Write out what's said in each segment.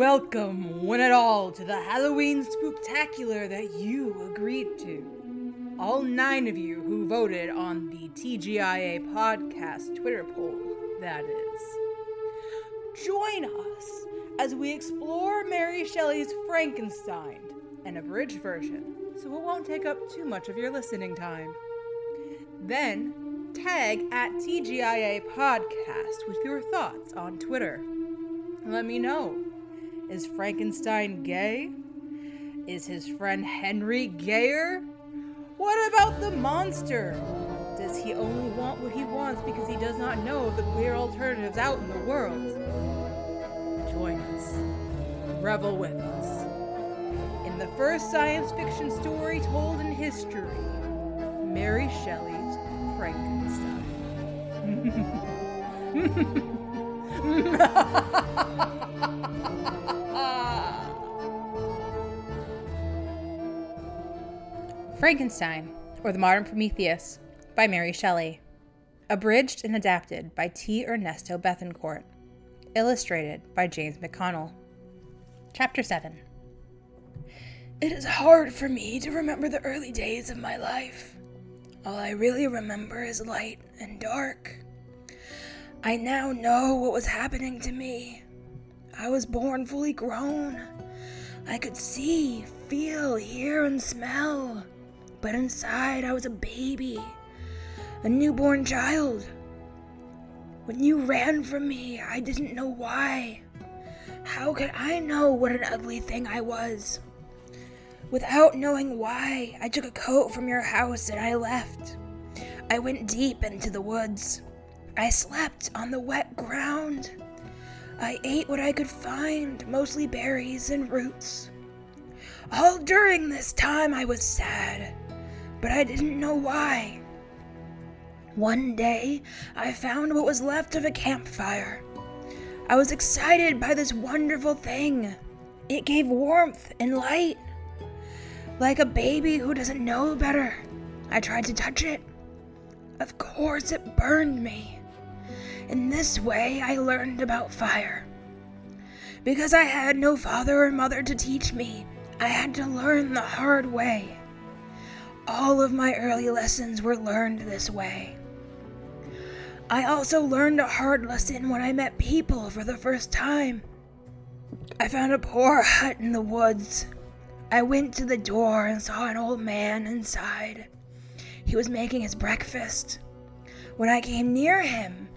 Welcome, one and all, to the Halloween spooktacular that you agreed to. All nine of you who voted on the TGIA podcast Twitter poll, that is. Join us as we explore Mary Shelley's Frankenstein, an abridged version, so it won't take up too much of your listening time. Then, tag at TGIA Podcast with your thoughts on Twitter. Let me know. Is Frankenstein gay? Is his friend Henry gayer? What about the monster? Does he only want what he wants because he does not know the queer alternatives out in the world? Join us. Revel with us. In the first science fiction story told in history, Mary Shelley's Frankenstein. Frankenstein, or the Modern Prometheus, by Mary Shelley. Abridged and adapted by T. Ernesto Bethencourt. Illustrated by James McConnell. Chapter 7 It is hard for me to remember the early days of my life. All I really remember is light and dark. I now know what was happening to me. I was born fully grown. I could see, feel, hear, and smell. But inside, I was a baby, a newborn child. When you ran from me, I didn't know why. How could I know what an ugly thing I was? Without knowing why, I took a coat from your house and I left. I went deep into the woods. I slept on the wet ground. I ate what I could find, mostly berries and roots. All during this time, I was sad, but I didn't know why. One day, I found what was left of a campfire. I was excited by this wonderful thing. It gave warmth and light. Like a baby who doesn't know better, I tried to touch it. Of course, it burned me. In this way, I learned about fire. Because I had no father or mother to teach me, I had to learn the hard way. All of my early lessons were learned this way. I also learned a hard lesson when I met people for the first time. I found a poor hut in the woods. I went to the door and saw an old man inside. He was making his breakfast. When I came near him,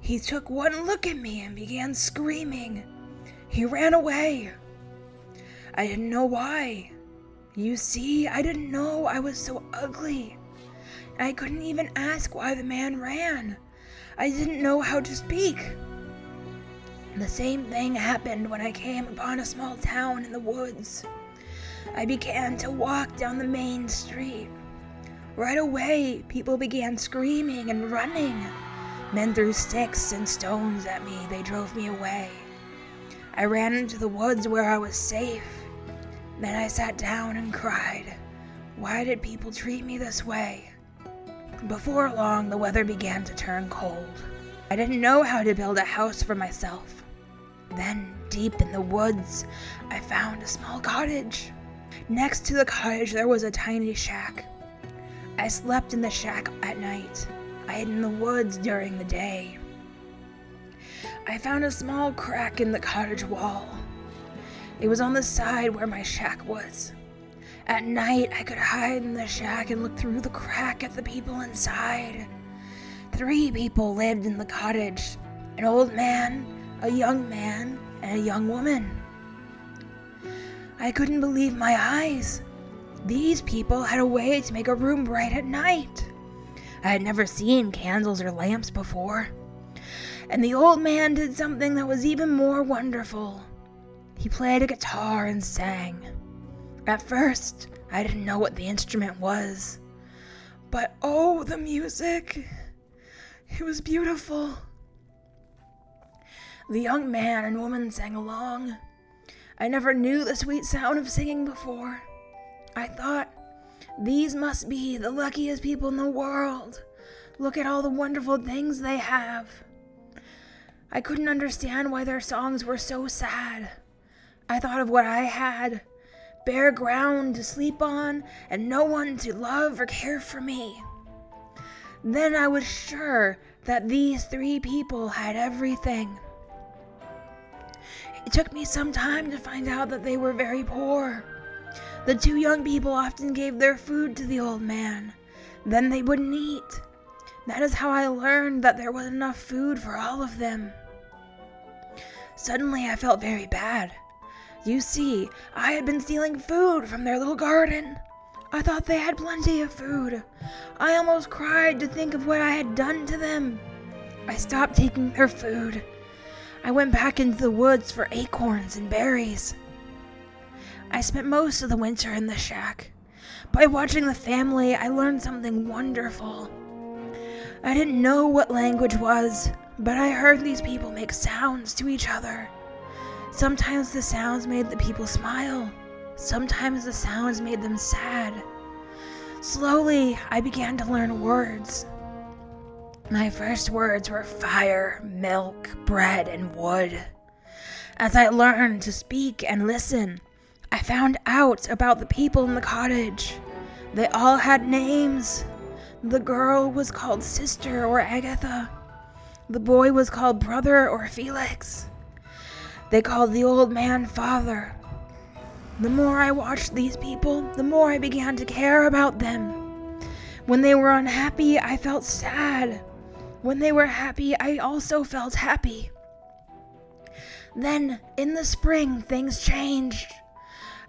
he took one look at me and began screaming. He ran away. I didn't know why. You see, I didn't know I was so ugly. I couldn't even ask why the man ran. I didn't know how to speak. The same thing happened when I came upon a small town in the woods. I began to walk down the main street. Right away, people began screaming and running. Men threw sticks and stones at me. They drove me away. I ran into the woods where I was safe. Then I sat down and cried. Why did people treat me this way? Before long, the weather began to turn cold. I didn't know how to build a house for myself. Then, deep in the woods, I found a small cottage. Next to the cottage, there was a tiny shack. I slept in the shack at night. I hid in the woods during the day. I found a small crack in the cottage wall. It was on the side where my shack was. At night, I could hide in the shack and look through the crack at the people inside. Three people lived in the cottage an old man, a young man, and a young woman. I couldn't believe my eyes. These people had a way to make a room bright at night. I had never seen candles or lamps before. And the old man did something that was even more wonderful. He played a guitar and sang. At first, I didn't know what the instrument was. But oh, the music! It was beautiful. The young man and woman sang along. I never knew the sweet sound of singing before. I thought, these must be the luckiest people in the world. Look at all the wonderful things they have. I couldn't understand why their songs were so sad. I thought of what I had bare ground to sleep on, and no one to love or care for me. Then I was sure that these three people had everything. It took me some time to find out that they were very poor. The two young people often gave their food to the old man. Then they wouldn't eat. That is how I learned that there was enough food for all of them. Suddenly, I felt very bad. You see, I had been stealing food from their little garden. I thought they had plenty of food. I almost cried to think of what I had done to them. I stopped taking their food. I went back into the woods for acorns and berries. I spent most of the winter in the shack. By watching the family, I learned something wonderful. I didn't know what language was, but I heard these people make sounds to each other. Sometimes the sounds made the people smile, sometimes the sounds made them sad. Slowly, I began to learn words. My first words were fire, milk, bread, and wood. As I learned to speak and listen, I found out about the people in the cottage. They all had names. The girl was called Sister or Agatha. The boy was called Brother or Felix. They called the old man Father. The more I watched these people, the more I began to care about them. When they were unhappy, I felt sad. When they were happy, I also felt happy. Then, in the spring, things changed.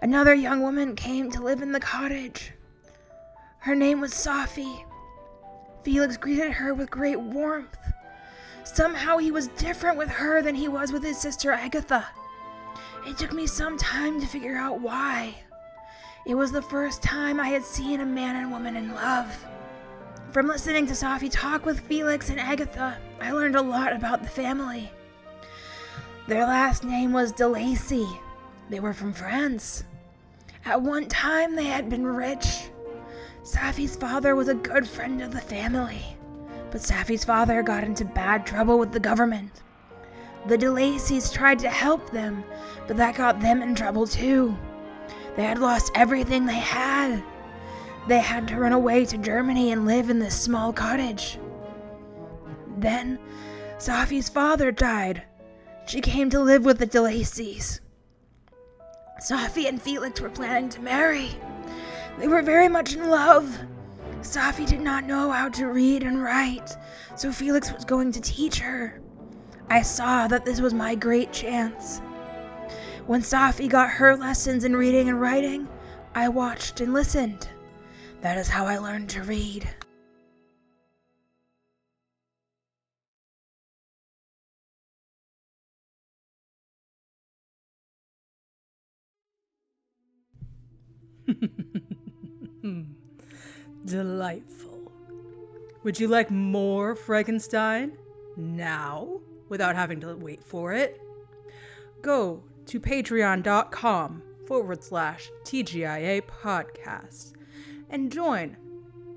Another young woman came to live in the cottage. Her name was Safie. Felix greeted her with great warmth. Somehow he was different with her than he was with his sister Agatha. It took me some time to figure out why. It was the first time I had seen a man and woman in love. From listening to Safie talk with Felix and Agatha, I learned a lot about the family. Their last name was De Lacey. They were from France. At one time, they had been rich. Safie's father was a good friend of the family, but Safie's father got into bad trouble with the government. The De Lacey's tried to help them, but that got them in trouble too. They had lost everything they had. They had to run away to Germany and live in this small cottage. Then, Safie's father died. She came to live with the DeLacy's. Safie and Felix were planning to marry. They were very much in love. Safie did not know how to read and write, so Felix was going to teach her. I saw that this was my great chance. When Safie got her lessons in reading and writing, I watched and listened. That is how I learned to read. Delightful. Would you like more Frankenstein? Now, without having to wait for it? Go to patreon.com forward slash TGIA podcast and join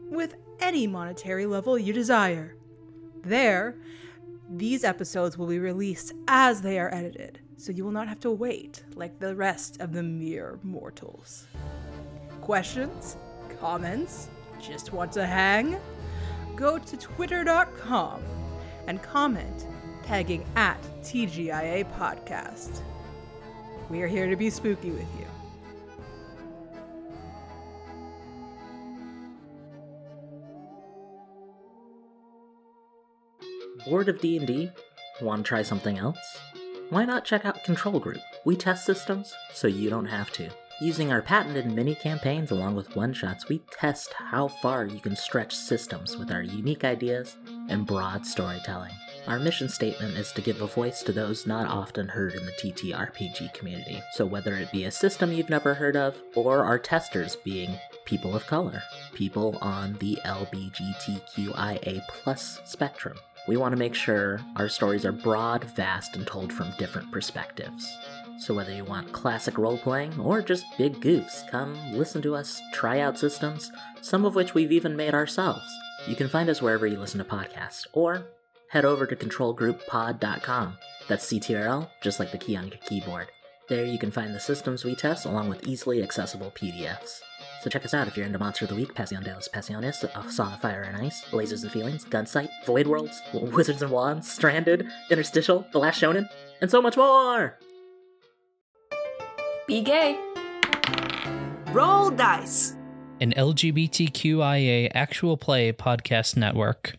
with any monetary level you desire. There, these episodes will be released as they are edited, so you will not have to wait like the rest of the mere mortals. Questions? Comments? Just want to hang? Go to twitter.com and comment tagging at TGIA Podcast. We are here to be spooky with you. Bored of D&D? Want to try something else? Why not check out Control Group? We test systems so you don't have to. Using our patented mini campaigns along with one shots, we test how far you can stretch systems with our unique ideas and broad storytelling. Our mission statement is to give a voice to those not often heard in the TTRPG community. So, whether it be a system you've never heard of, or our testers being people of color, people on the LBGTQIA spectrum, we want to make sure our stories are broad, vast, and told from different perspectives. So, whether you want classic role playing or just big goofs, come listen to us try out systems, some of which we've even made ourselves. You can find us wherever you listen to podcasts, or head over to controlgrouppod.com. That's CTRL, just like the key on your keyboard. There you can find the systems we test along with easily accessible PDFs. So check us out if you're into Monster of the Week, Pasión de las Pasiones, oh, Saw of Fire and Ice, Lasers and Feelings, Gunsight, Void Worlds, Wizards and Wands, Stranded, Interstitial, The Last Shonen, and so much more! Be gay. Roll dice. An LGBTQIA actual play podcast network.